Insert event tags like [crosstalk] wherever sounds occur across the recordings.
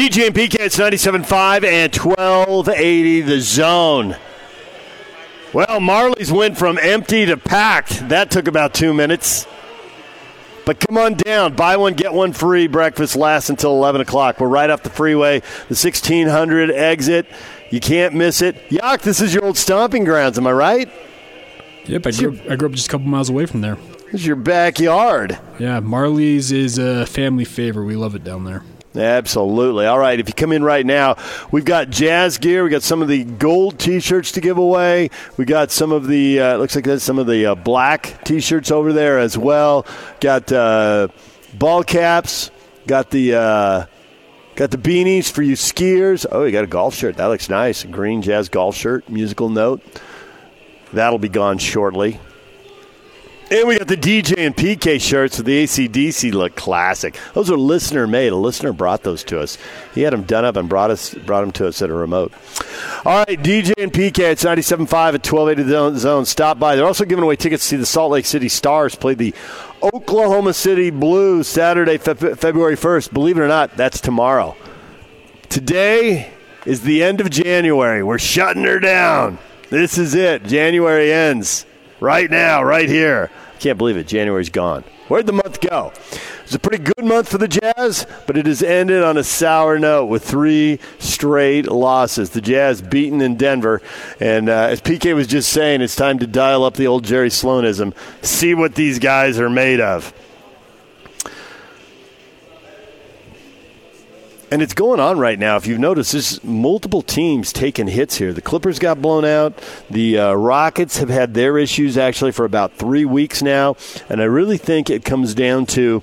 DJ and PK, it's 97.5 and 1280 the zone. Well, Marley's went from empty to packed. That took about two minutes. But come on down. Buy one, get one free. Breakfast lasts until 11 o'clock. We're right off the freeway, the 1600 exit. You can't miss it. Yuck, this is your old stomping grounds, am I right? Yep, I grew, I grew up just a couple miles away from there. This is your backyard. Yeah, Marley's is a family favorite. We love it down there. Absolutely. All right. If you come in right now, we've got jazz gear. We got some of the gold T-shirts to give away. We got some of the uh, looks like that's some of the uh, black T-shirts over there as well. Got uh, ball caps. Got the uh, got the beanies for you skiers. Oh, you got a golf shirt. That looks nice. A green jazz golf shirt. Musical note. That'll be gone shortly. And we got the DJ and PK shirts with the ACDC look classic. Those are listener made. A listener brought those to us. He had them done up and brought us brought them to us at a remote. All right, DJ and PK. It's 97.5 at 1280 zone. Stop by. They're also giving away tickets to see the Salt Lake City Stars play the Oklahoma City Blues Saturday, Fe- February 1st. Believe it or not, that's tomorrow. Today is the end of January. We're shutting her down. This is it. January ends right now, right here. Can't believe it. January's gone. Where'd the month go? It's a pretty good month for the Jazz, but it has ended on a sour note with three straight losses. The Jazz beaten in Denver, and uh, as PK was just saying, it's time to dial up the old Jerry Sloanism, see what these guys are made of. And it's going on right now. If you've noticed, there's multiple teams taking hits here. The Clippers got blown out. The uh, Rockets have had their issues actually for about three weeks now. And I really think it comes down to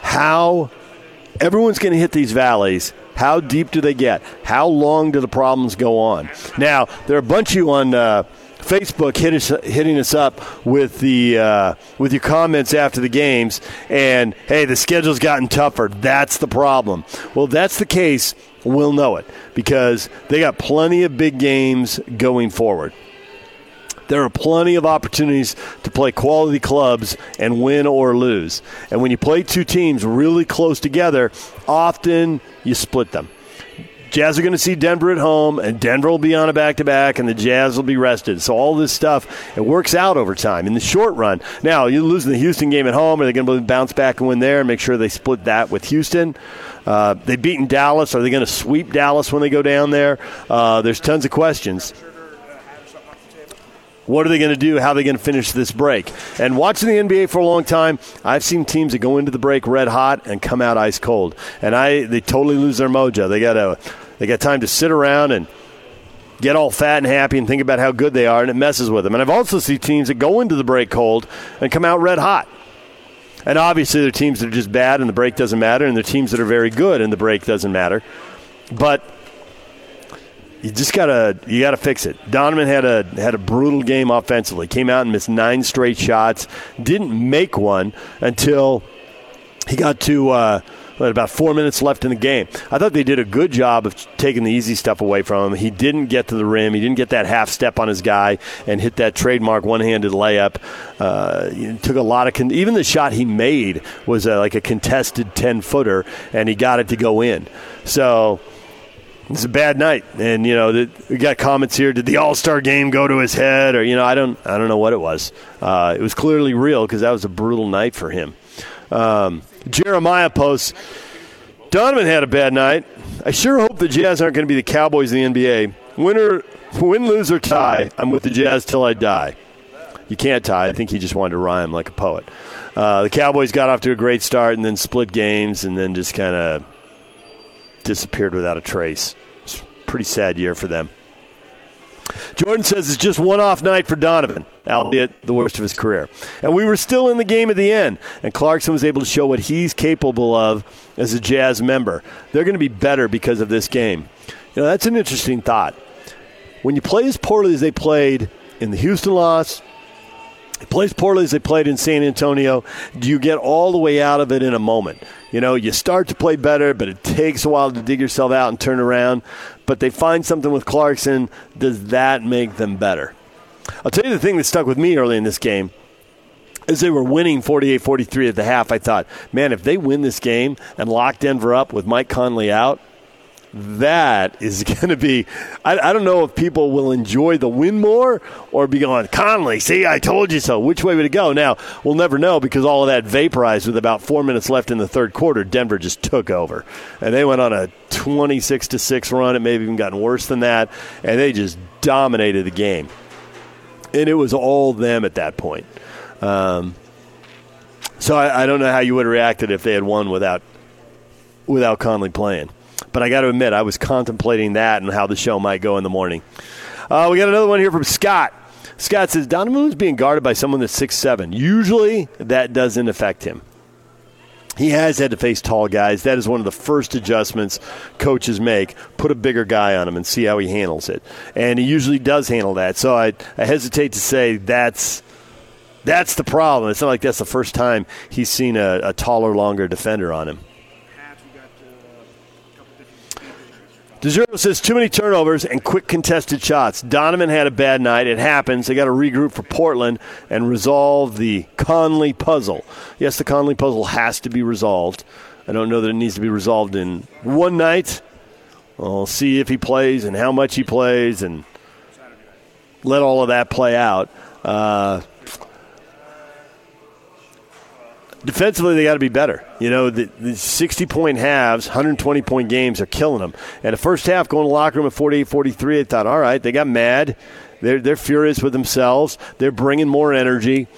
how everyone's going to hit these valleys. How deep do they get? How long do the problems go on? Now, there are a bunch of you on. Uh, Facebook hit us, hitting us up with the uh, with your comments after the games, and hey, the schedule's gotten tougher. That's the problem. Well, that's the case. We'll know it because they got plenty of big games going forward. There are plenty of opportunities to play quality clubs and win or lose. And when you play two teams really close together, often you split them. Jazz are going to see Denver at home, and Denver will be on a back to back, and the Jazz will be rested. So all this stuff it works out over time in the short run. Now you lose the Houston game at home, are they going to bounce back and win there and make sure they split that with Houston? Uh, they've beaten Dallas. Are they going to sweep Dallas when they go down there? Uh, there's tons of questions. What are they going to do? How are they going to finish this break? And watching the NBA for a long time, I've seen teams that go into the break red hot and come out ice cold, and I they totally lose their mojo. They got they got time to sit around and get all fat and happy and think about how good they are, and it messes with them. And I've also seen teams that go into the break cold and come out red hot. And obviously, there are teams that are just bad and the break doesn't matter, and there are teams that are very good and the break doesn't matter. But you just gotta you gotta fix it. Donovan had a had a brutal game offensively. Came out and missed nine straight shots. Didn't make one until he got to uh, about four minutes left in the game. I thought they did a good job of taking the easy stuff away from him. He didn't get to the rim. He didn't get that half step on his guy and hit that trademark one-handed layup. Uh, took a lot of con- even the shot he made was uh, like a contested ten footer, and he got it to go in. So it's a bad night, and you know we got comments here. Did the All Star game go to his head, or you know I don't I don't know what it was. Uh, it was clearly real because that was a brutal night for him. Um, Jeremiah posts. Donovan had a bad night. I sure hope the Jazz aren't going to be the Cowboys of the NBA. Winner, win, lose, or tie. I'm with the Jazz till I die. You can't tie. I think he just wanted to rhyme like a poet. Uh, the Cowboys got off to a great start and then split games and then just kind of disappeared without a trace. Pretty sad year for them. Jordan says it's just one off night for Donovan, albeit the worst of his career. And we were still in the game at the end, and Clarkson was able to show what he's capable of as a Jazz member. They're going to be better because of this game. You know, that's an interesting thought. When you play as poorly as they played in the Houston loss, play as poorly as they played in San Antonio, do you get all the way out of it in a moment? You know, you start to play better, but it takes a while to dig yourself out and turn around. But they find something with Clarkson. Does that make them better? I'll tell you the thing that stuck with me early in this game. as they were winning 48 43 at the half, I thought, man, if they win this game and lock Denver up with Mike Conley out, that is [laughs] going to be. I, I, don't know if people will enjoy the win more or be going, Conley, see, I told you so. Which way would it go? Now, we'll never know because all of that vaporized with about four minutes left in the third quarter. Denver just took over. And they went on a 26 to 6 run. It may have even gotten worse than that. And they just dominated the game. And it was all them at that point. Um, so I, I don't know how you would have reacted if they had won without without Conley playing. But I got to admit, I was contemplating that and how the show might go in the morning. Uh, we got another one here from Scott. Scott says Donovan is being guarded by someone that's six seven. Usually, that doesn't affect him. He has had to face tall guys. That is one of the first adjustments coaches make. Put a bigger guy on him and see how he handles it. And he usually does handle that. So I, I hesitate to say that's that's the problem. It's not like that's the first time he's seen a, a taller, longer defender on him. DeZero says too many turnovers and quick contested shots. Donovan had a bad night. It happens. They got to regroup for Portland and resolve the Conley puzzle. Yes, the Conley puzzle has to be resolved. I don't know that it needs to be resolved in one night. We'll see if he plays and how much he plays and let all of that play out. Uh, defensively they got to be better. You know, the, the 60 point halves, 120 point games are killing them. And the first half, going to locker room at 48 43, I thought, all right, they got mad. They're, they're furious with themselves. They're bringing more energy.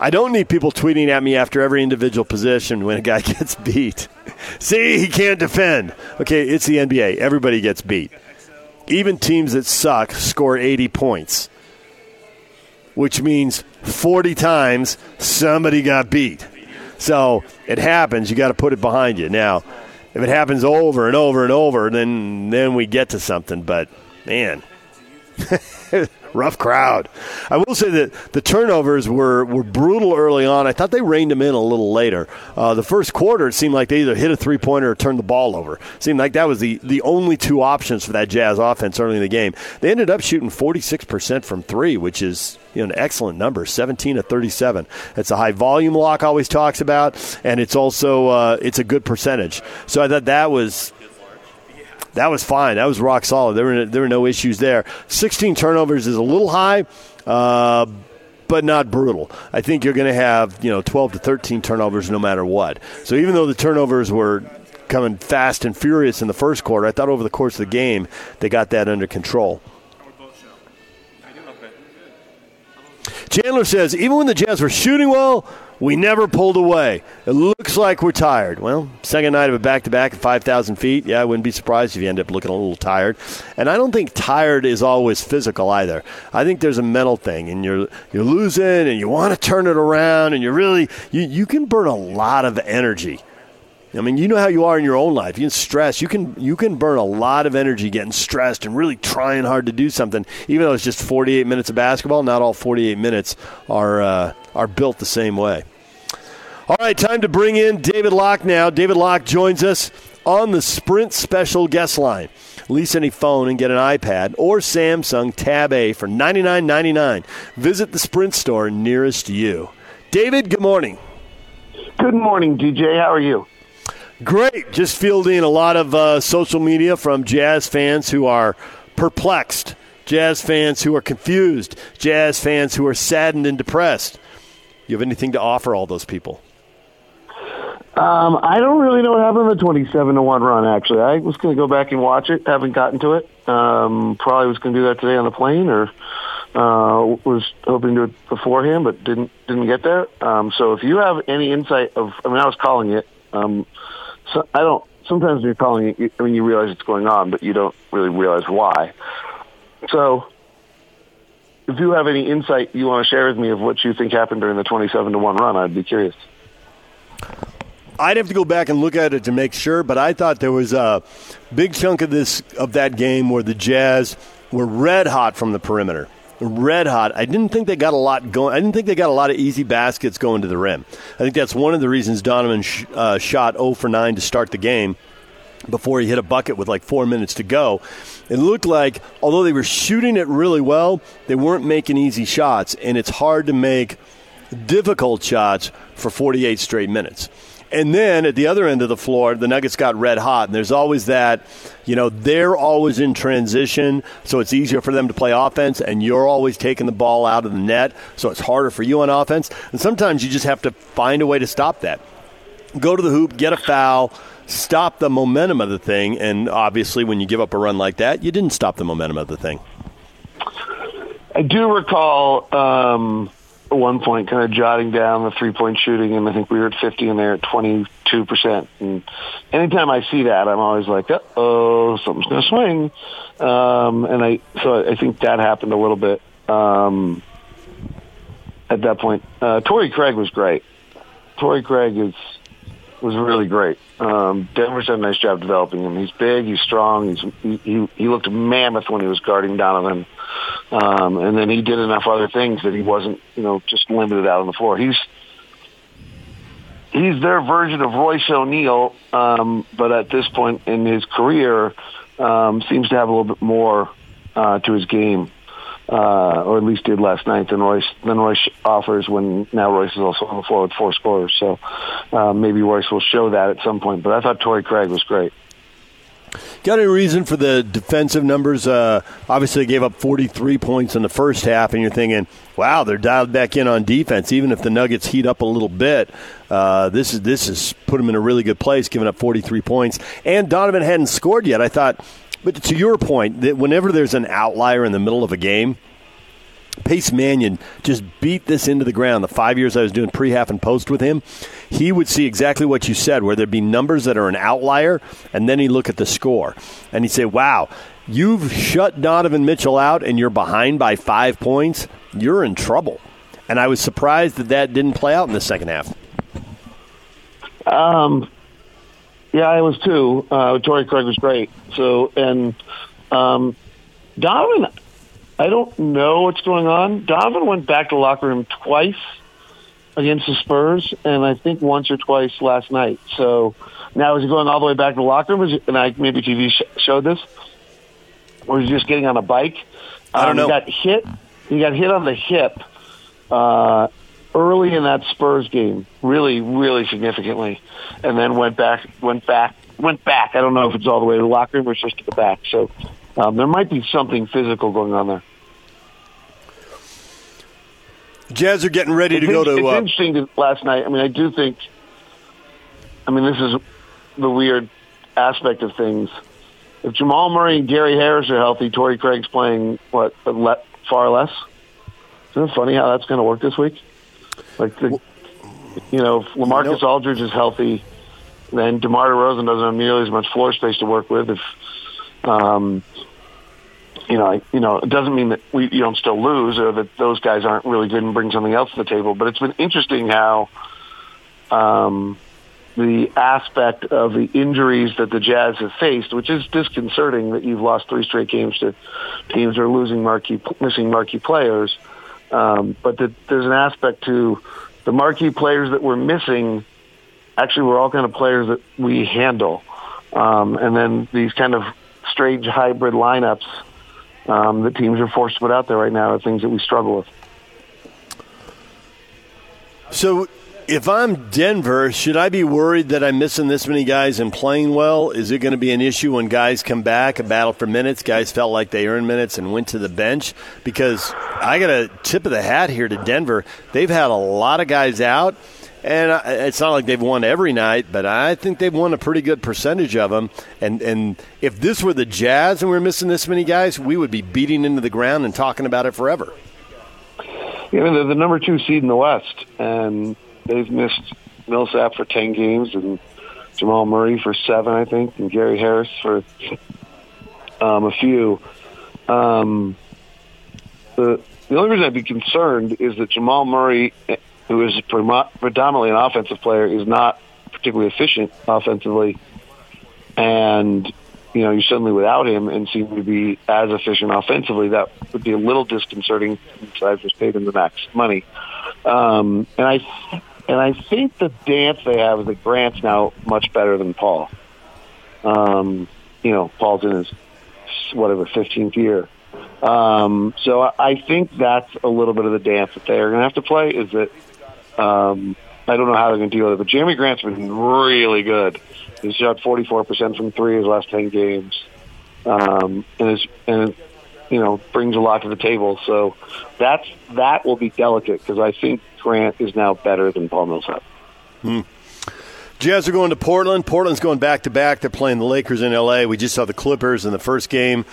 I don't need people tweeting at me after every individual position when a guy [laughs] gets beat. See, he can't defend. Okay, it's the NBA. Everybody gets beat. Even teams that suck score 80 points, which means 40 times somebody got beat. So it happens. You got to put it behind you. Now, if it happens over and over and over, then then we get to something. But man, [laughs] rough crowd. I will say that the turnovers were, were brutal early on. I thought they reined them in a little later. Uh, the first quarter, it seemed like they either hit a three pointer or turned the ball over. It seemed like that was the, the only two options for that Jazz offense early in the game. They ended up shooting 46% from three, which is you know, an excellent number, 17 to 37. It's a high volume Locke, always talks about, and it's also uh, it's a good percentage. So I thought that was that was fine. That was rock solid. There were there were no issues there. 16 turnovers is a little high. Uh, but not brutal. I think you're going to have, you know, 12 to 13 turnovers no matter what. So even though the turnovers were coming fast and furious in the first quarter, I thought over the course of the game they got that under control. Chandler says, even when the Jazz were shooting well, we never pulled away. It looks like we're tired. Well, second night of a back to back at 5,000 feet. Yeah, I wouldn't be surprised if you end up looking a little tired. And I don't think tired is always physical either. I think there's a mental thing, and you're you're losing, and you want to turn it around, and you're really you you can burn a lot of energy I mean, you know how you are in your own life. You can stress. You can you can burn a lot of energy getting stressed and really trying hard to do something. Even though it's just 48 minutes of basketball, not all 48 minutes are uh, are built the same way. All right, time to bring in David Locke now. David Locke joins us on the Sprint Special Guest Line. Lease any phone and get an iPad or Samsung Tab A for $99.99. Visit the Sprint store nearest you. David, good morning. Good morning, DJ. How are you? Great. Just fielding a lot of uh, social media from Jazz fans who are perplexed, Jazz fans who are confused, Jazz fans who are saddened and depressed. You have anything to offer all those people? Um, I don't really know what happened with the 27 to 1 run, actually. I was going to go back and watch it. Haven't gotten to it. Um, probably was going to do that today on the plane or uh, was hoping to do it beforehand, but didn't didn't get there. Um, so if you have any insight of, I mean, I was calling it. Um, so I don't. Sometimes when you're calling it, I mean, you realize it's going on, but you don't really realize why. So, if you have any insight you want to share with me of what you think happened during the twenty-seven to one run, I'd be curious. I'd have to go back and look at it to make sure, but I thought there was a big chunk of this of that game where the Jazz were red hot from the perimeter red hot. I didn't think they got a lot going. I didn't think they got a lot of easy baskets going to the rim. I think that's one of the reasons Donovan sh- uh, shot 0 for 9 to start the game before he hit a bucket with like four minutes to go. It looked like, although they were shooting it really well, they weren't making easy shots, and it's hard to make difficult shots for 48 straight minutes. And then at the other end of the floor, the Nuggets got red hot. And there's always that, you know, they're always in transition, so it's easier for them to play offense, and you're always taking the ball out of the net, so it's harder for you on offense. And sometimes you just have to find a way to stop that. Go to the hoop, get a foul, stop the momentum of the thing. And obviously, when you give up a run like that, you didn't stop the momentum of the thing. I do recall um, at one point kind of jotting down the three point shooting, and I think we were at 50 and they're at 22%. And anytime I see that, I'm always like, oh, something's going to swing. Um, and I, so I think that happened a little bit um, at that point. Uh, Craig was great. Torrey Craig is was really great. Um, Denver's done a nice job developing him. He's big, he's strong. He's he he, looked mammoth when he was guarding Donovan, um, and then he did enough other things that he wasn't you know just limited out on the floor. He's he's their version of Royce O'Neale, um, but at this point in his career, um, seems to have a little bit more uh, to his game uh, or at least did last night than Royce than Royce offers when now Royce is also on the floor with four scorers. So uh, maybe Royce will show that at some point. But I thought Torrey Craig was great. Got any reason for the defensive numbers? Uh, obviously, they gave up 43 points in the first half, and you're thinking, wow, they're dialed back in on defense. Even if the Nuggets heat up a little bit, uh, this is this has put them in a really good place, giving up 43 points. And Donovan hadn't scored yet. I thought but to your point, that whenever there's an outlier in the middle of a game, Pace Mannion just beat this into the ground. The five years I was doing pre half and post with him, he would see exactly what you said, where there'd be numbers that are an outlier, and then he'd look at the score. And he'd say, Wow, you've shut Donovan Mitchell out and you're behind by five points. You're in trouble. And I was surprised that that didn't play out in the second half. Um, yeah, I was too. Uh, Torrey Craig was great. So, and um, Donovan, I don't know what's going on. Donovan went back to the locker room twice against the Spurs, and I think once or twice last night. So now is he going all the way back to the locker room? And I maybe TV sh- showed this, or is he just getting on a bike? I don't um, know. He got hit. He got hit on the hip uh, early in that Spurs game, really, really significantly, and then went back, went back, went back. I don't know if it's all the way to the locker room or just to the back. So um, there might be something physical going on there. Jazz are getting ready to it's go to. It's uh, interesting last night. I mean, I do think. I mean, this is the weird aspect of things. If Jamal Murray and Gary Harris are healthy, Torrey Craig's playing what le- far less. Isn't it funny how that's going to work this week? Like the, you know, if Lamarcus Aldridge is healthy, then DeMar DeRozan doesn't have nearly as much floor space to work with. If um, you know, you know, it doesn't mean that we you don't still lose or that those guys aren't really good and bring something else to the table. But it's been interesting how um, the aspect of the injuries that the Jazz have faced, which is disconcerting that you've lost three straight games to teams that are losing marquee, missing marquee players. Um, but that there's an aspect to the marquee players that we're missing. Actually, we're all kind of players that we handle, um, and then these kind of strange hybrid lineups um, that teams are forced to put out there right now are things that we struggle with. So, if I'm Denver, should I be worried that I'm missing this many guys and playing well? Is it going to be an issue when guys come back, a battle for minutes? Guys felt like they earned minutes and went to the bench? Because I got a tip of the hat here to Denver. They've had a lot of guys out. And it's not like they've won every night, but I think they've won a pretty good percentage of them. And and if this were the Jazz and we are missing this many guys, we would be beating into the ground and talking about it forever. Know, they're the number two seed in the West, and they've missed Millsap for ten games, and Jamal Murray for seven, I think, and Gary Harris for um, a few. Um, the the only reason I'd be concerned is that Jamal Murray who is predominantly an offensive player, is not particularly efficient offensively, and you know you're suddenly without him and seem to be as efficient offensively. That would be a little disconcerting. So I've just paid him the max money, um, and I and I think the dance they have is Grant's now much better than Paul. Um, you know, Paul's in his whatever 15th year. Um, so I think that's a little bit of the dance that they're going to have to play is that Um, I don't know how they're going to deal with it, but Jerami Grant's been really good. He's shot 44% from three his last 10 games. Um, and is, and, you know, brings a lot to the table. So that's, that will be delicate because I think Grant is now better than Paul Millsap. Hmm. Jazz are going to Portland. Portland's going back to back. They're playing the Lakers in LA. We just saw the Clippers in the first game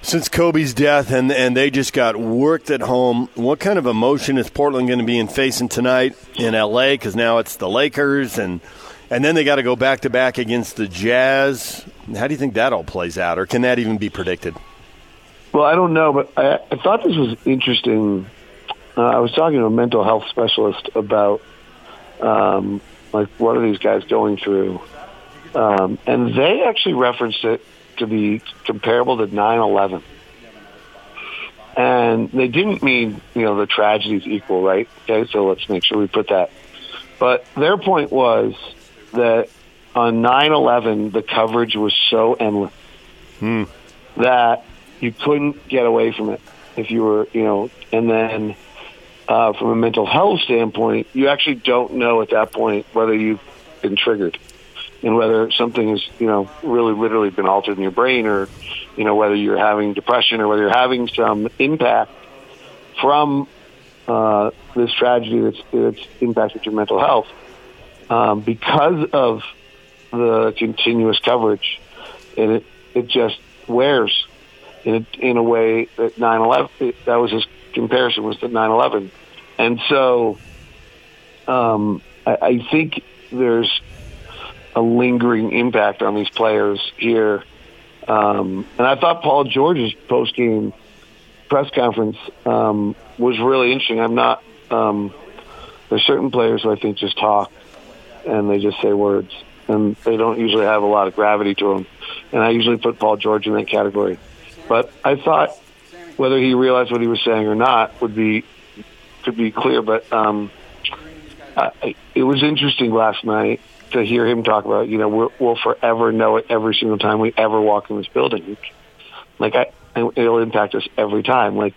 since Kobe's death, and and they just got worked at home. What kind of emotion is Portland going to be in facing tonight in LA? Because now it's the Lakers, and and then they got to go back to back against the Jazz. How do you think that all plays out, or can that even be predicted? Well, I don't know, but I, I thought this was interesting. Uh, I was talking to a mental health specialist about um, like what are these guys going through, um, and they actually referenced it to be comparable to 9/11. And they didn't mean, you know, the tragedies equal, right? Okay, so let's make sure we put that. But their point was that on 9/11 the coverage was so endless hmm. that you couldn't get away from it if you were, you know, and then uh, from a mental health standpoint, you actually don't know at that point whether you've been triggered and whether something has, you know, really literally been altered in your brain or, you know, whether you're having depression or whether you're having some impact from uh, this tragedy that's, that's impacted your mental health. Um, because of the continuous coverage, and it, it just wears in a, in a way that 9/11 that was his comparison was to 9/11, and so um, I, I think there's a lingering impact on these players here. Um, and I thought Paul George's post game press conference um, was really interesting. I'm not. Um, there's certain players who I think just talk and they just say words, and they don't usually have a lot of gravity to them. And I usually put Paul George in that category. But I thought whether he realized what he was saying or not would be could be clear. But um, I, it was interesting last night to hear him talk about, you know, we'll, we'll forever know it every single time we ever walk in this building. Like, I, it'll impact us every time. Like,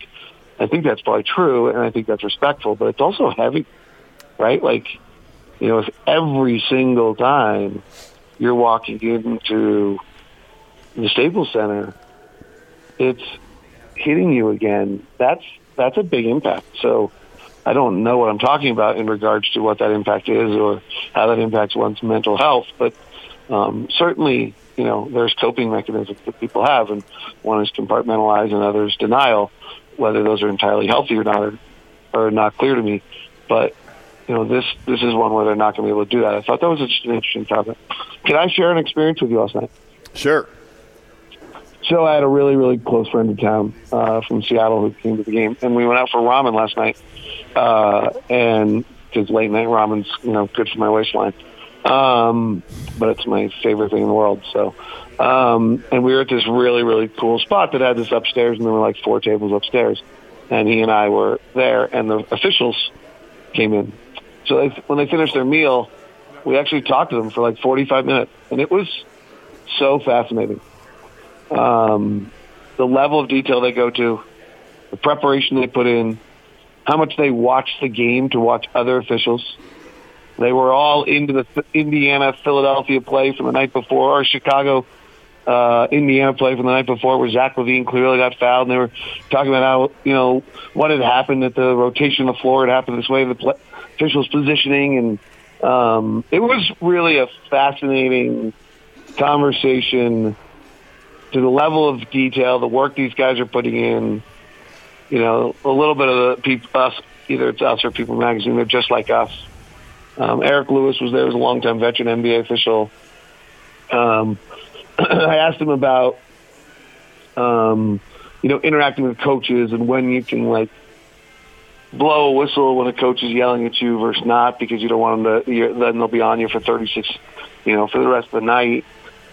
I think that's probably true, and I think that's respectful, but it's also heavy, right? Like, you know, if every single time you're walking into the Staples Center, it's hitting you again. That's that's a big impact. So I don't know what I'm talking about in regards to what that impact is or how that impacts one's mental health, but um, certainly, you know, there's coping mechanisms that people have, and one is compartmentalize and others denial. Whether those are entirely healthy or not are, are not clear to me, but you know, this this is one where they're not going to be able to do that. I thought that was just an interesting topic. Can I share an experience with you last night? Sure. So I had a really, really close friend in town uh, from Seattle who came to the game, and we went out for ramen last night. Uh, and because late night ramen's you know good for my waistline, um, but it's my favorite thing in the world. So, um, and we were at this really, really cool spot that had this upstairs, and there were like four tables upstairs, and he and I were there, and the officials came in. So they, when they finished their meal, we actually talked to them for like 45 minutes, and it was so fascinating um, the level of detail they go to, the preparation they put in, how much they watch the game to watch other officials. They were all into the Indiana Philadelphia play from the night before, or Chicago uh, Indiana play from the night before, where Zach LaVine clearly got fouled. And they were talking about how you know what had happened at the rotation of the floor had happened this way, the play, officials positioning, and um, it was really a fascinating conversation to the level of detail, the work these guys are putting in, you know, a little bit of the people, us, either it's us or People Magazine, they're just like us. Um, Eric Lewis was there, was a longtime veteran NBA official. Um, [clears throat] I asked him about, um, you know, interacting with coaches and when you can like blow a whistle when a coach is yelling at you versus not because you don't want them to. You're, Then they'll be on you for 36, you know, for the rest of the night.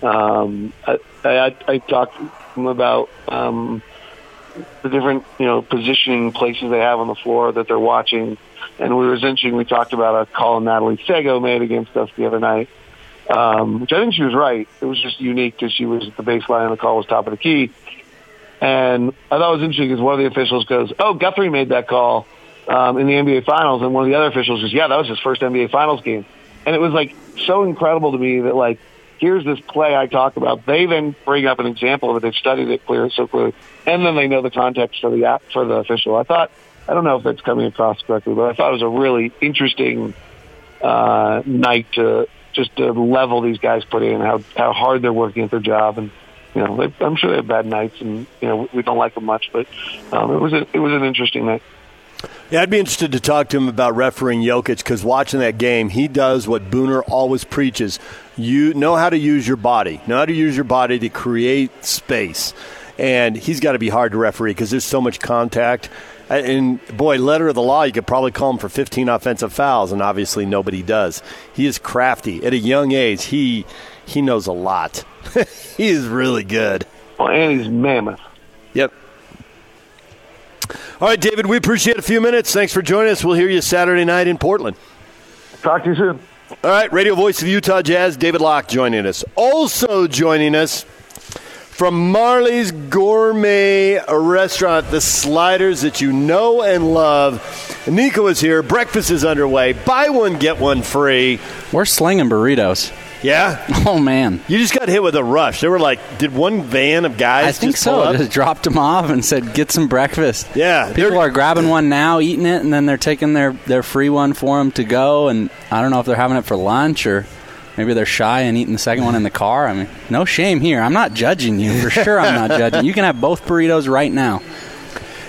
Um, I, I, I talked to him about um, the different, you know, positioning places they have on the floor that they're watching. And we were interesting. We talked about a call Natalie Sago made against us the other night, um, which I think she was right. It was just unique because she was at the baseline and the call was top of the key. And I thought it was interesting because one of the officials goes, "Oh, Guthrie made that call," um, in the NBA Finals, and one of the other officials says, "Yeah, that was his first NBA Finals game," and it was like so incredible to me that like here's this play I talk about. They then bring up an example of it. They've studied it clear so clearly, and then they know the context for the app for the official. I thought I don't know if that's coming across correctly, but I thought it was a really interesting uh, night to just to level these guys put in how how hard they're working at their job and. You know, they, I'm sure they have bad nights, and you know we don't like them much. But um, it was a, it was an interesting night. Yeah, I'd be interested to talk to him about refereeing Jokic because watching that game, he does what Booner always preaches: you know how to use your body, know how to use your body to create space. And he's got to be hard to referee because there's so much contact. And boy, letter of the law, you could probably call him for 15 offensive fouls, and obviously nobody does. He is crafty at a young age. He he knows a lot. [laughs] he is really good. Well, and he's mammoth. Yep. All right, David, we appreciate a few minutes. Thanks for joining us. We'll hear you Saturday night in Portland. Talk to you soon. All right, radio voice of Utah Jazz, David Locke joining us. Also joining us from Marley's Gourmet Restaurant, the sliders that you know and love. Nico is here. Breakfast is underway. Buy one, get one free. We're slinging burritos. Yeah? [laughs] Oh, man. You just got hit with a rush. They were like, did one van of guys I think just so. [laughs] Just dropped them off and said, get some breakfast. Yeah. People are grabbing one now, eating it, and then they're taking their, their free one for them to go. And I don't know if they're having it for lunch or maybe they're shy and eating the second one in the car. I mean, no shame here. I'm not judging you. For sure, I'm not judging. You can have both burritos right now.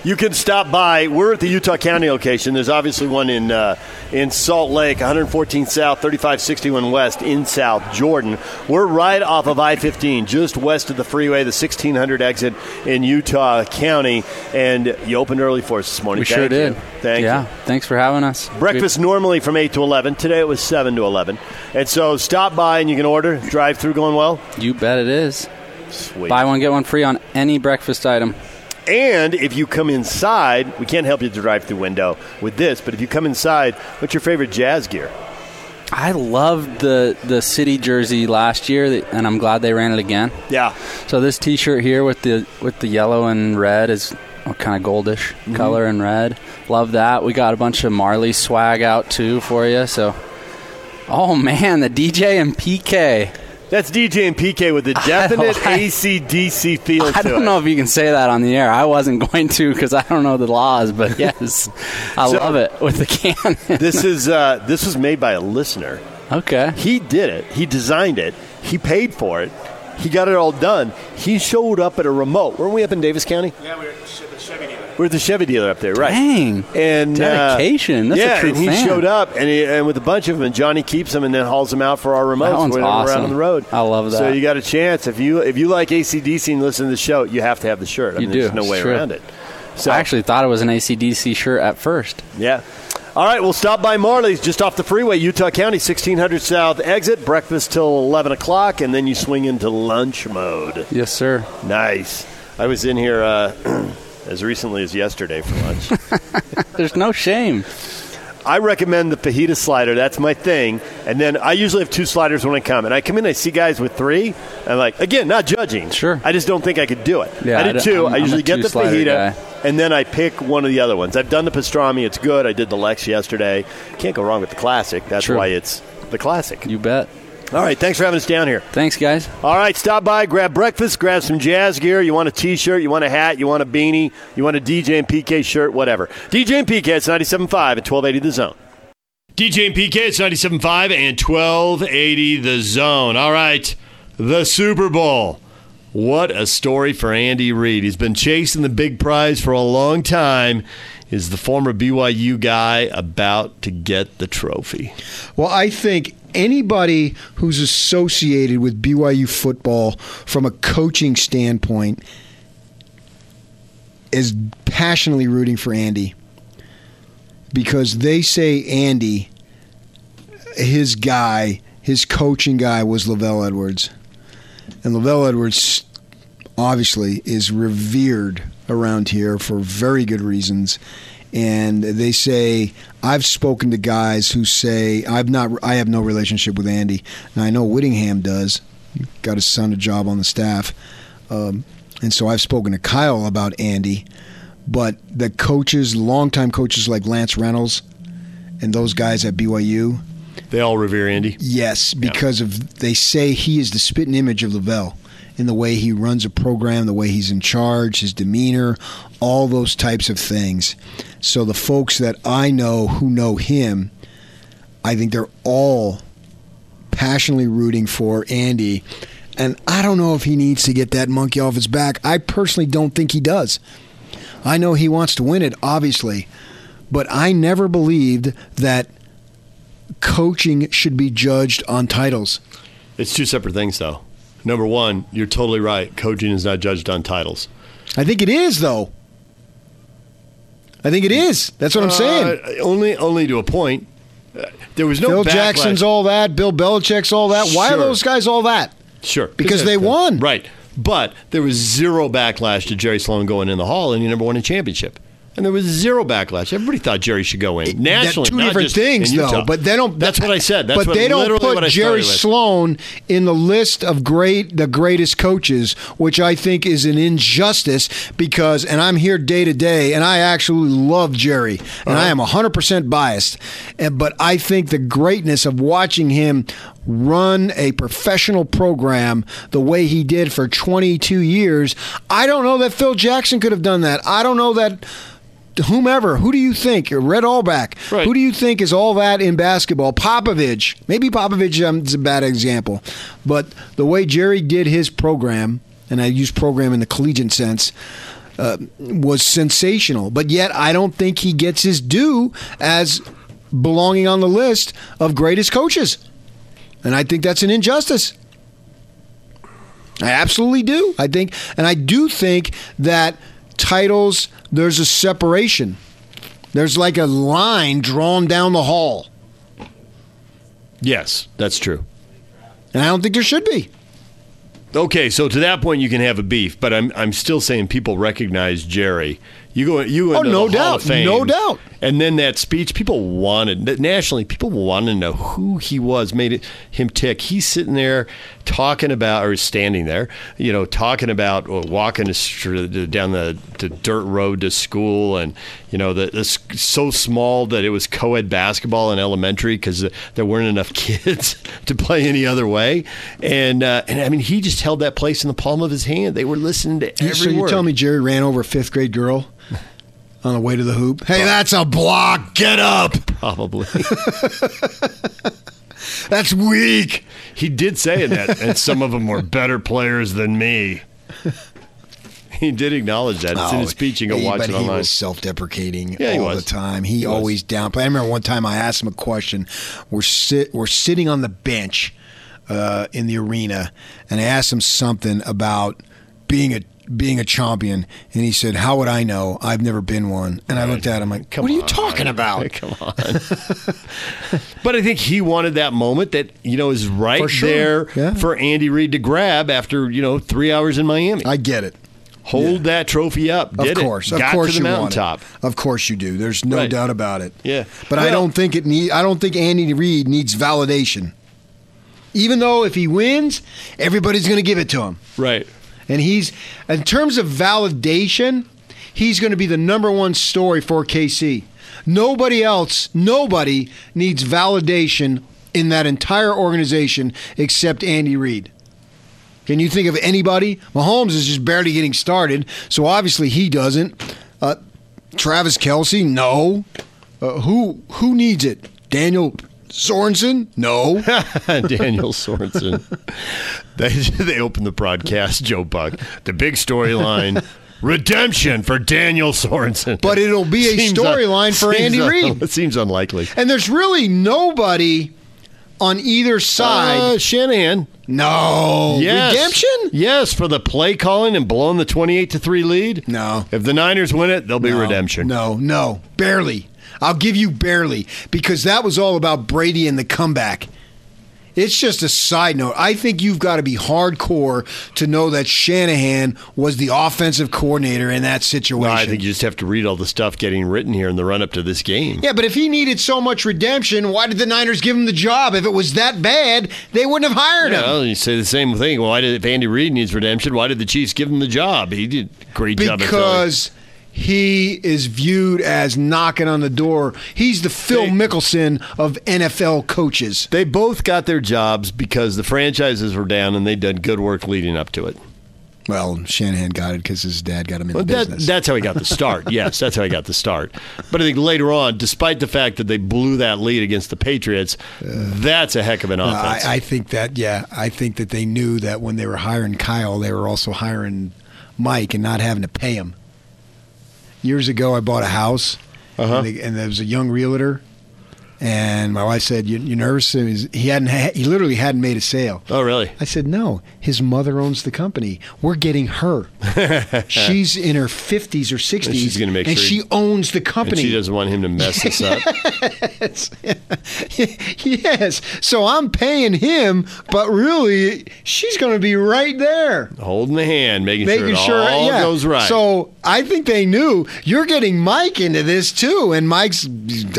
You can stop by. We're at the Utah County location. There's obviously one in uh, in Salt Lake, 114 South, 3561 West in South Jordan. We're right off of I-15, just west of the freeway, the 1600 exit in Utah County. And you opened early for us this morning. We Thank sure you. did. Thank yeah. you. Thanks for having us. Breakfast normally from 8 to 11. Today it was 7 to 11. And so stop by and you can order. Drive through going well? You bet it is. Sweet. Buy one, get one free on any breakfast item. And if you come inside, we can't help you to drive through window with this, but if you come inside, what's your favorite jazz gear? I loved the the city jersey last year, and I'm glad they ran it again. Yeah. So this T-shirt here with the with the yellow and red is kind of goldish Mm-hmm. color and red. Love that. We got a bunch of Marley swag out too for you. So, oh man, the DJ and PK. That's DJ and PK with the [laughs] definite I- ACDC feel I don't it. know if you can say that on the air. I wasn't going to because I don't know the laws, but [laughs] yes, I So- love it with the can. This is uh, this was made by a listener. okay. He did it. He designed it. He paid for it. He got it all done. He showed up at a remote. Weren't we up in Davis County? Yeah, we're at the Chevy dealer. We're at the Chevy dealer up there, right? Dang. And uh, Dedication. That's a yeah, true and he fan. showed up, and, he, and with a bunch of them, and Johnny keeps them, and then hauls them out for our remotes. That one's when we're awesome. around on the road. I love that. So you got a chance if you if you like ACDC and listen to the show, you have to have the shirt. I You mean, There's do. no It's way true. around it. So I actually thought it was an ACDC shirt at first. Yeah. All right, we'll stop by Marley's just off the freeway, Utah County, 1600 South exit. Breakfast till 11 o'clock, and then you swing into lunch mode. Yes, sir. Nice. I was in here uh, [clears throat] as recently as yesterday for lunch. [laughs] There's no shame. I recommend the fajita slider. That's my thing. And then I usually have two sliders when I come. And I come in, I see guys with three. I'm like, again, not judging. Sure. I just don't think I could do it. Yeah, I I did don't- two. I'm- I usually get the fajita, guy. and then I pick one of the other ones. I've done the pastrami. It's good. I did the Lex yesterday. Can't go wrong with the classic. That's True. why it's the classic. You bet. All right. Thanks for having us down here. Thanks, guys. All right, stop by, grab breakfast, grab some jazz gear. You want a T-shirt, you want a hat, you want a beanie, you want a DJ and PK shirt, whatever. DJ and PK, it's 97.5 and 1280 The Zone. DJ and PK, it's 97.5 and 1280 The Zone. All right, the Super Bowl. What a story for Andy Reid. He's been chasing the big prize for a long time. Is the former BYU guy about to get the trophy? Well, I think anybody who's associated with BYU football from a coaching standpoint is passionately rooting for Andy because they say Andy, his guy, his coaching guy was LaVell Edwards. And LaVell Edwards obviously is revered around here for very good reasons. And they say I've spoken to guys who say I've not I have no relationship with Andy. Now I know Whittingham does. Got his son a job on the staff. Um, and so I've spoken to Kyle about Andy. but the coaches, longtime coaches like Lance Reynolds and those guys at BYU, They all revere Andy. yes, because of they say he is the spitting image of LaVell in the way he runs a program, the way he's in charge, his demeanor, all those types of things. So the folks that I know who know him, I think they're all passionately rooting for Andy. And I don't know if he needs to get that monkey off his back. I personally don't think he does. I know he wants to win it, obviously, but I never believed that coaching should be judged on titles. It's two separate things, though. Number one, you're totally right. Coaching is not judged on titles. I think it is, though. I think it is. That's what I'm saying. Uh, only, only to a point. Uh, there was no Phil backlash. Jackson's all that. Bill Belichick's all that. Why are those guys all that? Sure. Because they won. Right. But there was zero backlash to Jerry Sloan going in the hall and he never won a championship. And there was zero backlash. Everybody thought Jerry should go in. Nationally, two not different things, in though. But they don't. That's what I said. That's but what, they don't put Jerry. Sloan in the list of great, the greatest coaches, which I think is an injustice. Because, and I'm here day to day, and I actually love Jerry, and I uh-huh. am 100 percent biased. And, but I think the greatness of watching him run a professional program the way he did for 22 years, I don't know that Phil Jackson could have done that. I don't know that whomever, who do you think? Red Auerbach. Right. Who do you think is all that in basketball? Popovich. Maybe Popovich um, is a bad example, but the way Jerry did his program, and I use program in the collegiate sense, uh, was sensational. But yet, I don't think he gets his due as belonging on the list of greatest coaches, and I think that's an injustice. I absolutely do. I think, and I do think that titles, there's a separation. There's like a line drawn down the hall. Yes, that's true. And I don't think there should be. Okay, so to that point, you can have a beef, but I'm I'm still saying people recognize Jerry. You go, you go Oh, no doubt, no doubt. And then that speech, people wanted nationally, people wanted to know who he was, made it, him tick. He's sitting there talking about, or standing there, you know, talking about uh, walking down the, the dirt road to school, and you know, the, the so small that it was co-ed basketball in elementary because there weren't enough [laughs] kids to play any other way, and uh, and I mean, he just held that place in the palm of his hand. They were listening to every so you word. tell me Jerry ran over a fifth grade girl on the way to the hoop? Hey, that's a block. Get up. probably. [laughs] That's weak. He did say that, and some of them were better players than me. [laughs] He did acknowledge that. It's in his speech. You can Oh, watch but it he was self-deprecating Yeah, all the time. He, He always downplayed. I remember one time I asked him a question. We're sit we're sitting on the bench uh, in the arena, and I asked him something about being a being a champion, and he said, "How would I know? I've never been one." And I looked at him like, Come "What are you on. talking about?" [laughs] Come on. [laughs] but I think he wanted that moment that you know is right For sure. there Yeah. for Andy Reid to grab after you know three hours in Miami. I get it. Hold that trophy up. Of course, it. of Got course, to the you want it. mountaintop. Of course, you do. There's no Right. doubt about it. Yeah. but I don't think it need. I don't think Andy Reid needs validation. Even though if he wins, everybody's going to give it to him. Right. And he's, in terms of validation, he's going to be the number one story for KC. Nobody else, nobody needs validation in that entire organization except Andy Reid. Can you think of anybody? Mahomes is just barely getting started, so obviously he doesn't. Uh, Travis Kelce, no. Uh, who who needs it? Daniel Sorensen, no. [laughs] Daniel Sorensen. [laughs] they they opened the broadcast. Joe Buck. The big storyline. Redemption for Daniel Sorensen. But it'll be a Seems un- storyline for Andy un- Reid. It [laughs] seems unlikely. And there's really nobody on either side. Uh, Shanahan. no. Yes. Redemption? Yes, for the play calling and blowing the 28 to 3 lead. No. If the Niners win it, there'll be No. redemption. No, no. Barely. I'll give you barely because that was all about Brady and the comeback. It's just a side note. I think you've got to be hardcore to know that Shanahan was the offensive coordinator in that situation. Well, I think you just have to read all the stuff getting written here in the run up to this game. yeah, but if he needed so much redemption, why did the Niners give him the job? If it was that bad, they wouldn't have hired him. Well, you say the same thing. Why did if Andy Reid needs redemption? Why did the Chiefs give him the job? He did a great job. because he is viewed as knocking on the door. He's the Phil They- Mickelson of NFL coaches. They both got their jobs because the franchises were down and they did good work leading up to it. Well, Shanahan got it because his dad got him in Well, the that, business. that's how he got the start. [laughs] yes, that's how he got the start. But I think later on, despite the fact that they blew that lead against the Patriots, that's a heck of an Uh, offense. I, I think that yeah, I think that they knew that when they were hiring Kyle, they were also hiring Mike and not having to pay him. Years ago, I bought a house, Uh-huh. and, they- and there was a young realtor, and my wife said, "You, you nervous?" He hadn't. Ha- he literally hadn't made a sale. oh, really? I said, "No, his mother owns the company. We're getting her. [laughs] she's in her fifties or sixties, she's gonna make and sure she he- owns the company." she doesn't want him to mess this up. [laughs] [laughs] yes. So I'm paying him, but really, she's going to be right there. Holding the hand, making, Making sure sure, it all yeah. goes right. So I think they knew you're getting Mike into this too, and Mike's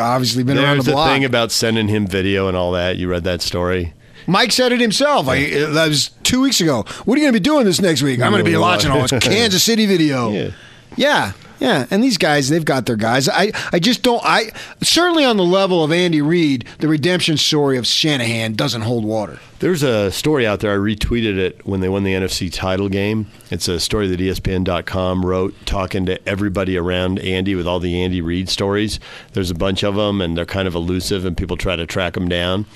obviously been around There's the the block. Thing about sending him video and all that. You read that story? Mike said it himself. I, that was two weeks ago. What are you going to be doing this next week? I'm going to be watching all this [laughs] Kansas City video. Yeah. Yeah, yeah. And these guys, they've got their guys. I, I just don't. I certainly on the level of Andy Reid, the redemption story of Shanahan doesn't hold water. There's a story out there. I retweeted it when they won the NFC title game. It's a story that ESPN.com wrote, talking to everybody around Andy with all the Andy Reid stories. There's a bunch of them, and they're kind of elusive, and people try to track them down.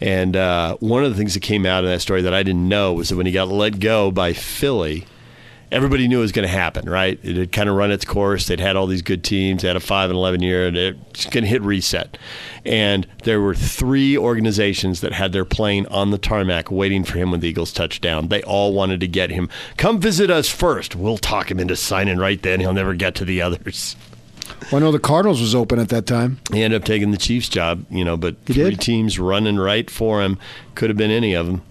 And uh, one of the things that came out in that story that I didn't know was that when he got let go by Philly, everybody knew it was going to happen, right? It had kind of run its course. They'd had all these good teams. They had a five and eleven year, and it's going to hit reset. And there were three organizations that had their plane on the tarmac waiting for him when the Eagles touched down. They all wanted to get him. Come visit us first. We'll talk him into signing right then. He'll never get to the others. Well, I know the Cardinals was open at that time. He ended up taking the Chiefs job, you know, but He three did? teams running right for him. Could have been any of them.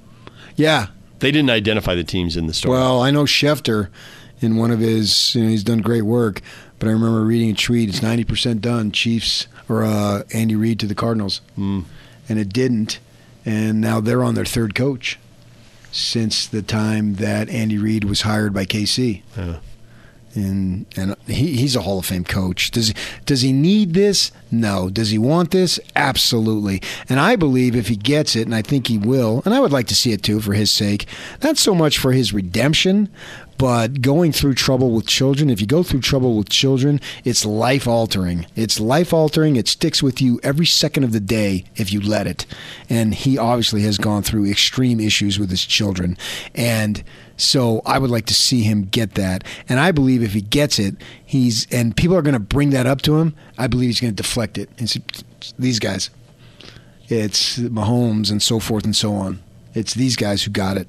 Yeah. They didn't identify the teams in the story. Well, I know Schefter in one of his, you know, he's done great work, but I remember reading a tweet, it's 90% done, Chiefs or uh, Andy Reid to the Cardinals. Mm. And it didn't. And now they're on their third coach since the time that Andy Reid was hired by KC. Yeah. And and he, he's a Hall of Fame coach. Does does he need this? No. Does he want this? Absolutely. And I believe if he gets it, and I think he will, and I would like to see it too for his sake, not so much for his redemption, but going through trouble with children. If you go through trouble with children, it's life altering. It's life altering. It sticks with you every second of the day if you let it. And he obviously has gone through extreme issues with his children. And so I would like to see him get that. And I believe if he gets it, he's and people are going to bring that up to him. I believe he's going to deflect it. It's these guys. It's Mahomes and so forth and so on. It's these guys who got it.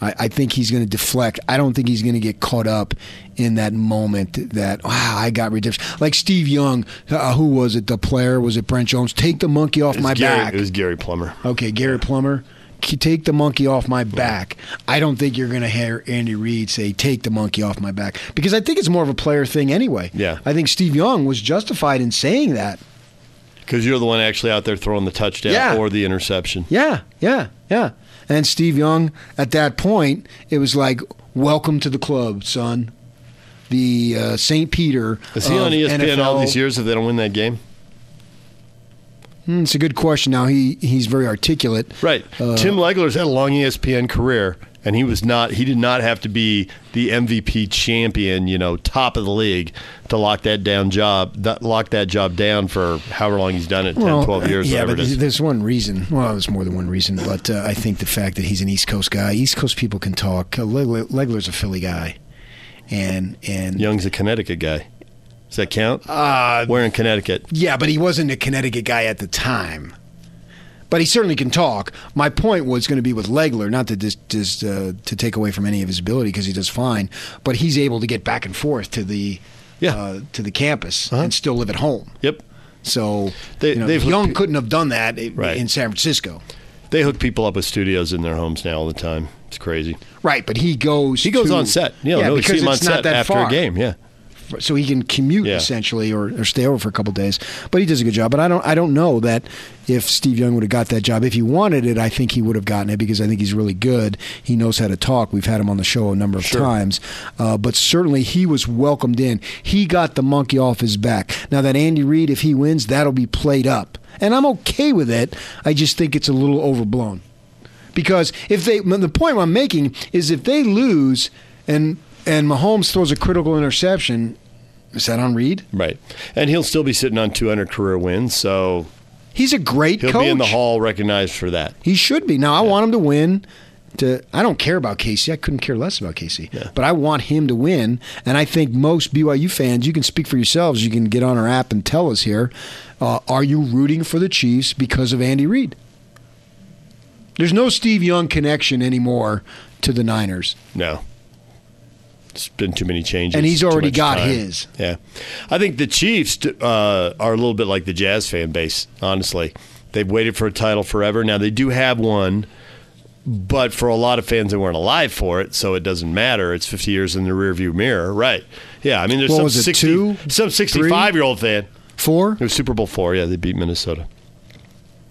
I, I think he's going to deflect. I don't think he's going to get caught up in that moment that wow I got redemption. Like Steve Young, uh, who was it? The player was it Brent Jones? Take the monkey off my Gary, back. It was Gary Plummer. Okay, Gary Plummer, take the monkey off my back. I don't think you're going to hear Andy Reid say, take the monkey off my back. Because I think it's more of a player thing anyway. Yeah. I think Steve Young was justified in saying that. Because you're the one actually out there throwing the touchdown Yeah. or the interception. Yeah, yeah, yeah. And Steve Young, at that point, it was like, welcome to the club, son. The uh, St. Peter. Is he on ESPN all these years if they don't win that game? Hmm, it's a good question. Now, he, he's very articulate. Right. Uh, Tim Legler's had a long ESPN career, and he was not. He did not have to be the MVP champion, you know, top of the league to lock that down job, that, lock that job down for however long he's done it, 10, 12 years, Yeah, but it is. there's one reason. Well, there's more than one reason, but uh, I think the fact that he's an East Coast guy, East Coast people can talk. Uh, Legler's a Philly guy, and and Young's a Connecticut guy. Does that count? uh, Where in Connecticut? yeah, but he wasn't a Connecticut guy at the time. But he certainly can talk. My point was going to be with Legler, not to just, just uh, to take away from any of his ability because he does fine, but he's able to get back and forth to the Yeah. uh, to the campus Uh-huh. and still live at home. Yep. So They- you know, they've Young hooked- couldn't have done that Right. in San Francisco. They hook people up with studios in their homes now all the time. It's crazy. Right, but he goes. He goes to- on set. You know, yeah, no, because see him on it's not set that after far. a game. Yeah. So he can commute Yeah. essentially or, or stay over for a couple days. But he does a good job. But I don't I don't know that if Steve Young would have got that job, if he wanted it, I think he would have gotten it because I think he's really good. He knows how to talk. We've had him on the show a number of times. Uh, but certainly he was welcomed in. He got the monkey off his back. Now that Andy Reid, if he wins, that'll be played up, and I'm okay with it. I just think it's a little overblown because if they the point I'm making is if they lose and and Mahomes throws a critical interception, is that on Reid? Right. And he'll still be sitting on 200 career wins, so He's a great he'll coach. be in the hall recognized for that. He should be. Now I want him to win. To I don't care about KC. I couldn't care less about KC. But I want him to win, and I think most BYU fans, you can speak for yourselves. You can get on our app and tell us here. Uh, are you rooting for the Chiefs because of Andy Reid? There's no Steve Young connection anymore to the Niners. No. It's been too many changes. And he's already got time. his. Yeah. I think the Chiefs uh, are a little bit like the Jazz fan base, honestly. They've waited for a title forever. Now, they do have one, but for a lot of fans, they weren't alive for it, so it doesn't matter. It's 50 years in the rearview mirror. Right. Yeah. I mean, there's What some, was it, 60, two? some 65 year old fan. Four? It was Super Bowl four. Yeah, they beat Minnesota.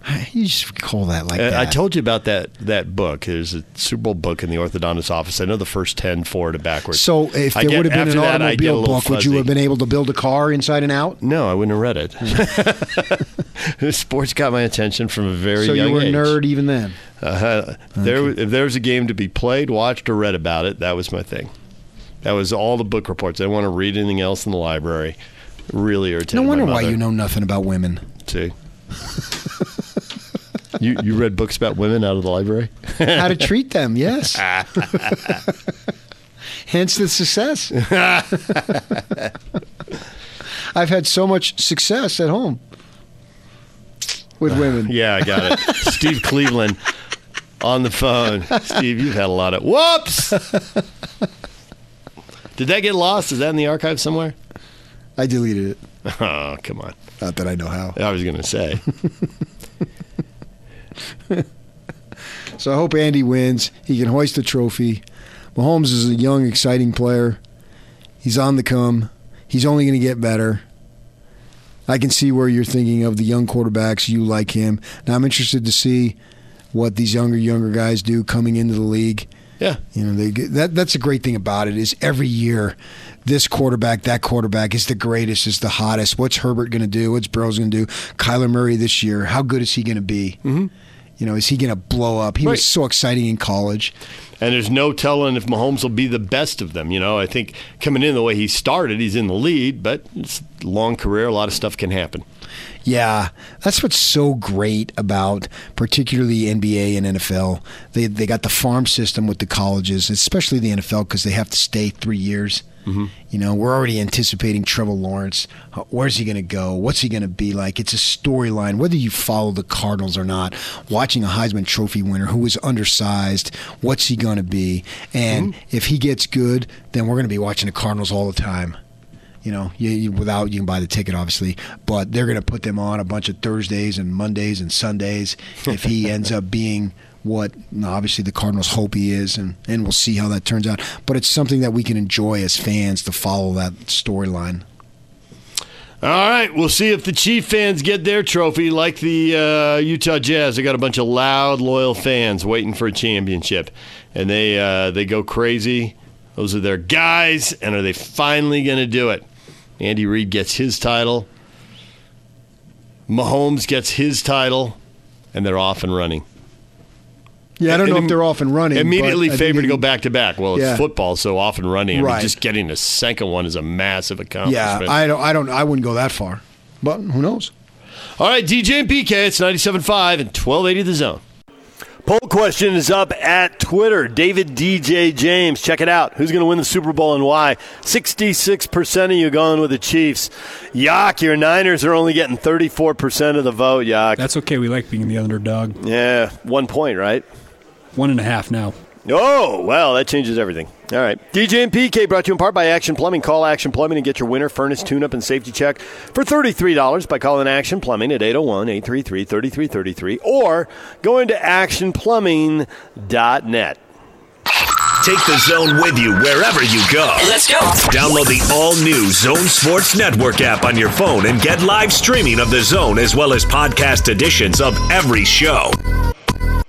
[sighs] You just call that like Uh, that. I told you about that that book. There's a Super Bowl book in the orthodontist office. I know the first 10 forward and backwards. So if there get- would have been an that, I automobile book, would you have been able to build a car inside and out? No, I wouldn't have read it. [laughs] Sports got my attention from a very so young you were a age. nerd even then. Uh, there, if there was a game to be played, watched, or read about it, that was my thing. That was all the book reports. I didn't want to read anything else in the library. Really irritated. No wonder why you know nothing about women. See. [laughs] you you read books about women out of the library? How to treat them, yes. [laughs] Hence the success. [laughs] I've had so much success at home with uh, women. Yeah, I got it. Steve Cleveland on the phone. Steve, you've had a lot of whoops. Did that get lost? Is that in the archive somewhere? I deleted it. [laughs] Oh, come on. Not that I know how. I was going to say. [laughs] So I hope Andy wins. He can hoist the trophy. Mahomes is a young, exciting player. He's on the come. He's only going to get better. I can see where you're thinking of the young quarterbacks. You like him. Now I'm interested to see what these younger, younger guys do coming into the league. Yeah. You know, they get, that that's a great thing about it is every year, this quarterback, that quarterback is the greatest, is the hottest. What's Herbert going to do? What's Burrow's going to do? Kyler Murray this year, how good is he going to be? Mm-hmm. You know, is he going to blow up? He Right. was so exciting in college. And there's no telling if Mahomes will be the best of them. You know, I think coming in the way he started, he's in the lead, but it's a long career. A lot of stuff can happen. Yeah, that's what's so great about particularly NBA and NFL. They they got the farm system with the colleges, especially the NFL because they have to stay three years. Mm-hmm. You know, we're already anticipating Trevor Lawrence. Where's he going to go? What's he going to be like? It's a storyline. Whether you follow the Cardinals or not, watching a Heisman Trophy winner who is undersized, what's he going to be? And if he gets good, then we're going to be watching the Cardinals all the time you know, you, you, without you can buy the ticket, obviously, but they're going to put them on a bunch of Thursdays and Mondays and Sundays if he [laughs] ends up being what obviously the Cardinals hope he is, and, and we'll see how that turns out. But it's something that we can enjoy as fans to follow that storyline. All right, we'll see if the Chief fans get their trophy like the uh, Utah Jazz. They got a bunch of loud, loyal fans waiting for a championship, and they uh, they go crazy. Those are their guys, and are they finally going to do it? Andy Reid gets his title. Mahomes gets his title, and they're off and running. Yeah, I don't know if they're off and running. Immediately but I think favored to go back to back. Well, it's Yeah. football, so off and running. I mean, Right. just getting a second one is a massive accomplishment. Yeah. I don't, I don't, I wouldn't go that far, but who knows? All right, DJ and PK, it's 97.5 and 1280 the zone. Poll question is up at Twitter. David DJ James, check it out. Who's going to win the Super Bowl and why? 66% of you going with the Chiefs. Yak, your Niners are only getting 34% of the vote, Yak. That's okay. We like being the underdog. yeah, one point, right? One and a half now. Oh, well, that changes everything. All right. DJ and PK brought to you in part by Action Plumbing. Call Action Plumbing and get your winter furnace tune up and safety check for $33 by calling Action Plumbing at 801 833 3333 or going to actionplumbing.net. Take the zone with you wherever you go. Let's go. Download the all new Zone Sports Network app on your phone and get live streaming of the zone as well as podcast editions of every show.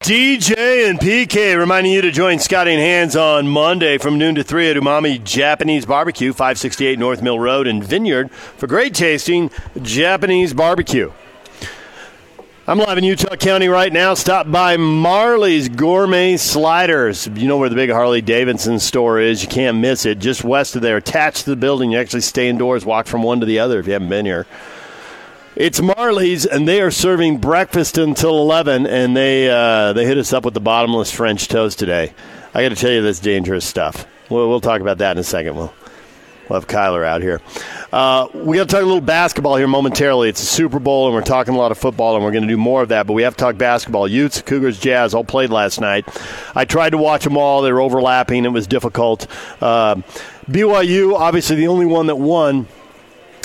DJ and PK reminding you to join Scotty and Hands on Monday from noon to 3 at Umami Japanese Barbecue, 568 North Mill Road in Vineyard for great tasting Japanese barbecue. I'm live in Utah County right now. Stop by Marley's Gourmet Sliders. You know where the big Harley Davidson store is. You can't miss it. Just west of there, attached to the building. You actually stay indoors, walk from one to the other if you haven't been here. It's Marley's, and they are serving breakfast until 11, and they uh, they hit us up with the bottomless French toast today. I got to tell you, this dangerous stuff. We'll, we'll talk about that in a second. We'll, we'll have Kyler out here. Uh, we got to talk a little basketball here momentarily. It's a Super Bowl, and we're talking a lot of football, and we're going to do more of that. But we have to talk basketball. Utes, Cougars, Jazz all played last night. I tried to watch them all. They were overlapping. It was difficult. Uh, BYU, obviously the only one that won.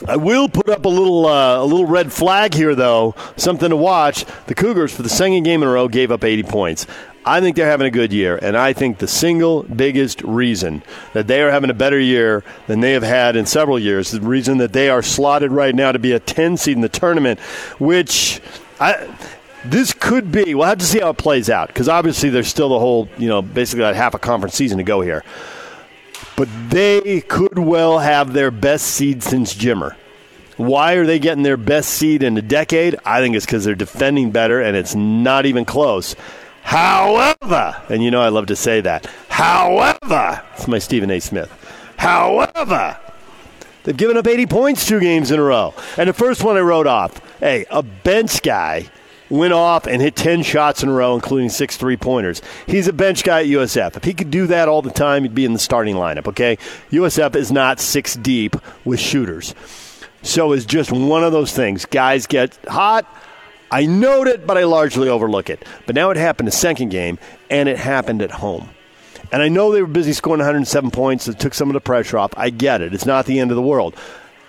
I will put up a little uh, a little red flag here, though. Something to watch. The Cougars, for the second game in a row, gave up 80 points. I think they're having a good year, and I think the single biggest reason that they are having a better year than they have had in several years, the reason that they are slotted right now to be a 10 seed in the tournament, which I this could be. We'll have to see how it plays out because obviously there's still the whole, you know, basically like half a conference season to go here. But they could well have their best seed since Jimmer. Why are they getting their best seed in a decade? I think it's because they're defending better, and it's not even close. However, and you know I love to say that. However, it's my Stephen A. Smith. However, they've given up 80 points two games in a row. And the first one I wrote off. Hey, a bench guy went off and hit 10 shots in a row, including six three pointers. He's a bench guy at USF. If he could do that all the time, he'd be in the starting lineup, okay? USF is not six deep with shooters. So it's just one of those things. Guys get hot. I note it, but I largely overlook it. But now it happened a second game, and it happened at home. And I know they were busy scoring 107 points. It took some of the pressure off. I get it. It's not the end of the world.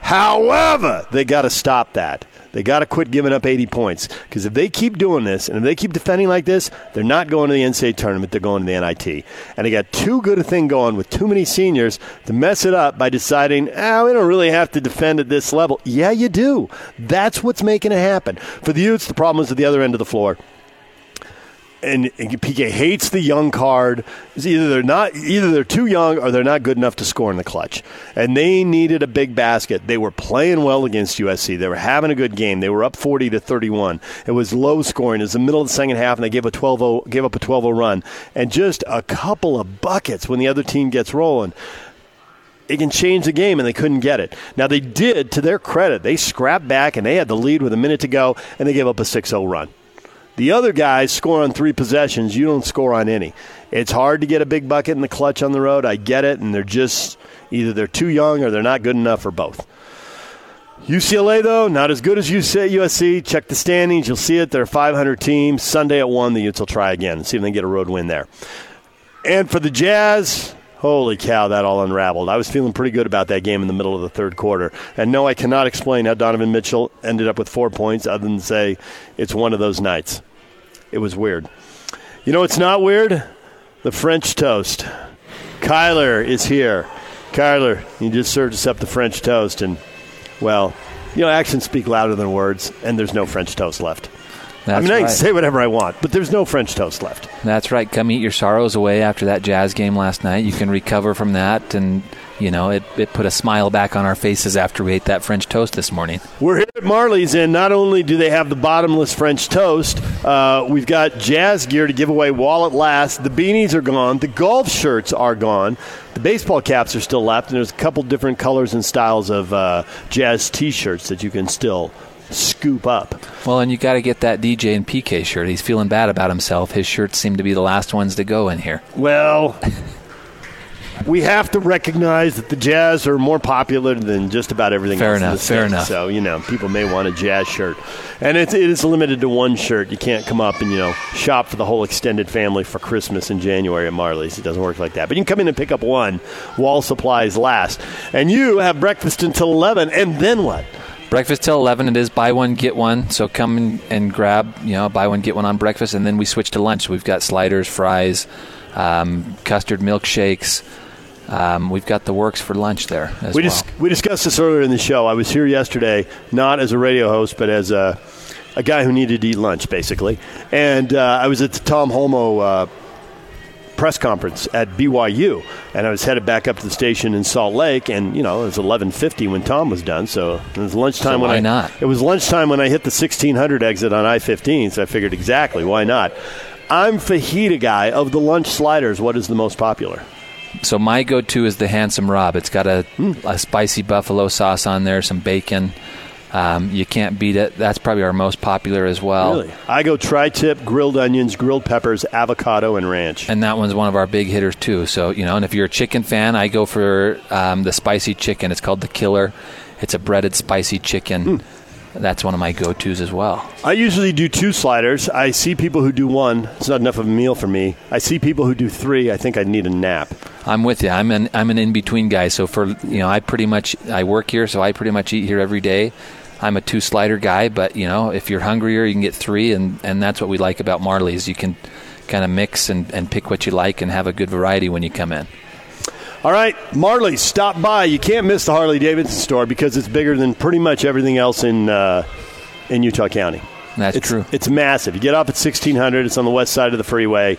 However, they got to stop that. They got to quit giving up 80 points because if they keep doing this and if they keep defending like this, they're not going to the NCAA tournament. They're going to the NIT. And they got too good a thing going with too many seniors to mess it up by deciding, ah, we don't really have to defend at this level. Yeah, you do. That's what's making it happen. For the Utes, the problem is at the other end of the floor and, and PK hates the young card. It's either they're not either they're too young or they're not good enough to score in the clutch. And they needed a big basket. They were playing well against USC. They were having a good game. They were up 40 to 31. It was low scoring. It was the middle of the second half and they gave a 12 gave up a 12-0 run and just a couple of buckets when the other team gets rolling it can change the game, and they couldn't get it. Now, they did, to their credit, they scrapped back and they had the lead with a minute to go, and they gave up a 6 0 run. The other guys score on three possessions. You don't score on any. It's hard to get a big bucket in the clutch on the road. I get it, and they're just either they're too young or they're not good enough or both. UCLA though, not as good as USC. Check the standings, you'll see it. They're a 500 team. Sunday at one, the Utes will try again and see if they can get a road win there. And for the Jazz, Holy cow, that all unraveled. I was feeling pretty good about that game in the middle of the third quarter. And no, I cannot explain how Donovan Mitchell ended up with four points other than say it's one of those nights. It was weird. You know it's not weird? The French toast. Kyler is here. Kyler, you just served us up the French toast, and, well, you know, actions speak louder than words, and there's no French toast left. That's I mean, I can say whatever I want, but there's no French toast left. That's right. Come eat your sorrows away after that Jazz game last night. You can recover from that, and you know it, it put a smile back on our faces after we ate that French toast this morning. We're here at Marley's, and not only do they have the bottomless French toast, uh, we've got jazz gear to give away while it lasts. The beanies are gone. The golf shirts are gone. The baseball caps are still left, and there's a couple different colors and styles of uh, jazz T-shirts that you can still scoop up. Well, and you got to get that DJ and PK shirt. He's feeling bad about himself. His shirts seem to be the last ones to go in here. Well, we have to recognize that the Jazz are more popular than just about everything Fair else. in enough, fair state. enough. So you know, people may want a Jazz shirt, and it's, it is limited to one shirt. You can't come up and you know shop for the whole extended family for Christmas in January at Marley's. It doesn't work like that. But you can come in and pick up one while supplies last, and you have breakfast until eleven, and then what? Breakfast till 11. It is buy one, get one. So come and, and grab, you know, buy one, get one on breakfast. And then we switch to lunch. We've got sliders, fries, um, custard milkshakes. Um, we've got the works for lunch there as We well. dis- we discussed this earlier in the show. I was here yesterday, not as a radio host, but as a, a guy who needed to eat lunch, basically. And uh, I was at the Tom Holmoe uh, press conference at BYU, and I was headed back up to the station in Salt Lake. And you know, it was 11:50 when Tom was done, so it was lunchtime So when I not? It was lunchtime when I hit the 1600 exit on I-15. So I figured exactly why not. I'm fajita guy of the lunch sliders. What is the most popular? So my go-to is the Handsome Rob. It's got a, Hmm. a spicy buffalo sauce on there, some bacon. Um, you can't beat it. That's probably our most popular as well. Really? I go tri-tip, grilled onions, grilled peppers, avocado, and ranch. And that one's one of our big hitters too. So you know, and if you're a chicken fan, I go for um, the spicy chicken. It's called the Killer. It's a breaded spicy chicken. That's one of my go-tos as well. I usually do two sliders. I see people who do one. It's not enough of a meal for me. I see people who do three. I think I need a nap. I'm with you. I'm an I'm an in between guy. So for you know, I pretty much I work here, so I pretty much eat here every day. I'm a two slider guy, but you know, if you're hungrier, you can get three, and and that's what we like about Marley's. You can kind of mix and, and pick what you like and have a good variety when you come in. All right, Marley, stop by. You can't miss the Harley Davidson store because it's bigger than pretty much everything else in uh, in Utah County. That's it's, true. It's massive. You get off at 1600. It's on the west side of the freeway.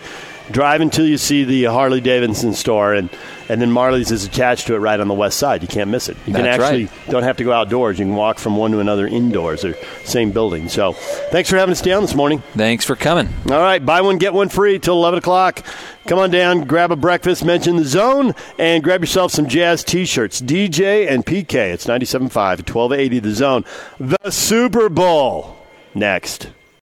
Drive until you see the Harley Davidson store, and, and then Marley's is attached to it right on the west side. You can't miss it. You can actually right. don't have to go outdoors. You can walk from one to another indoors. They're same building. So, thanks for having us down this morning. Thanks for coming. All right, buy one, get one free till 11 o'clock. Come on down, grab a breakfast, mention the zone, and grab yourself some Jazz t shirts. DJ and PK. It's 97.5 at 1280 the zone. The Super Bowl next.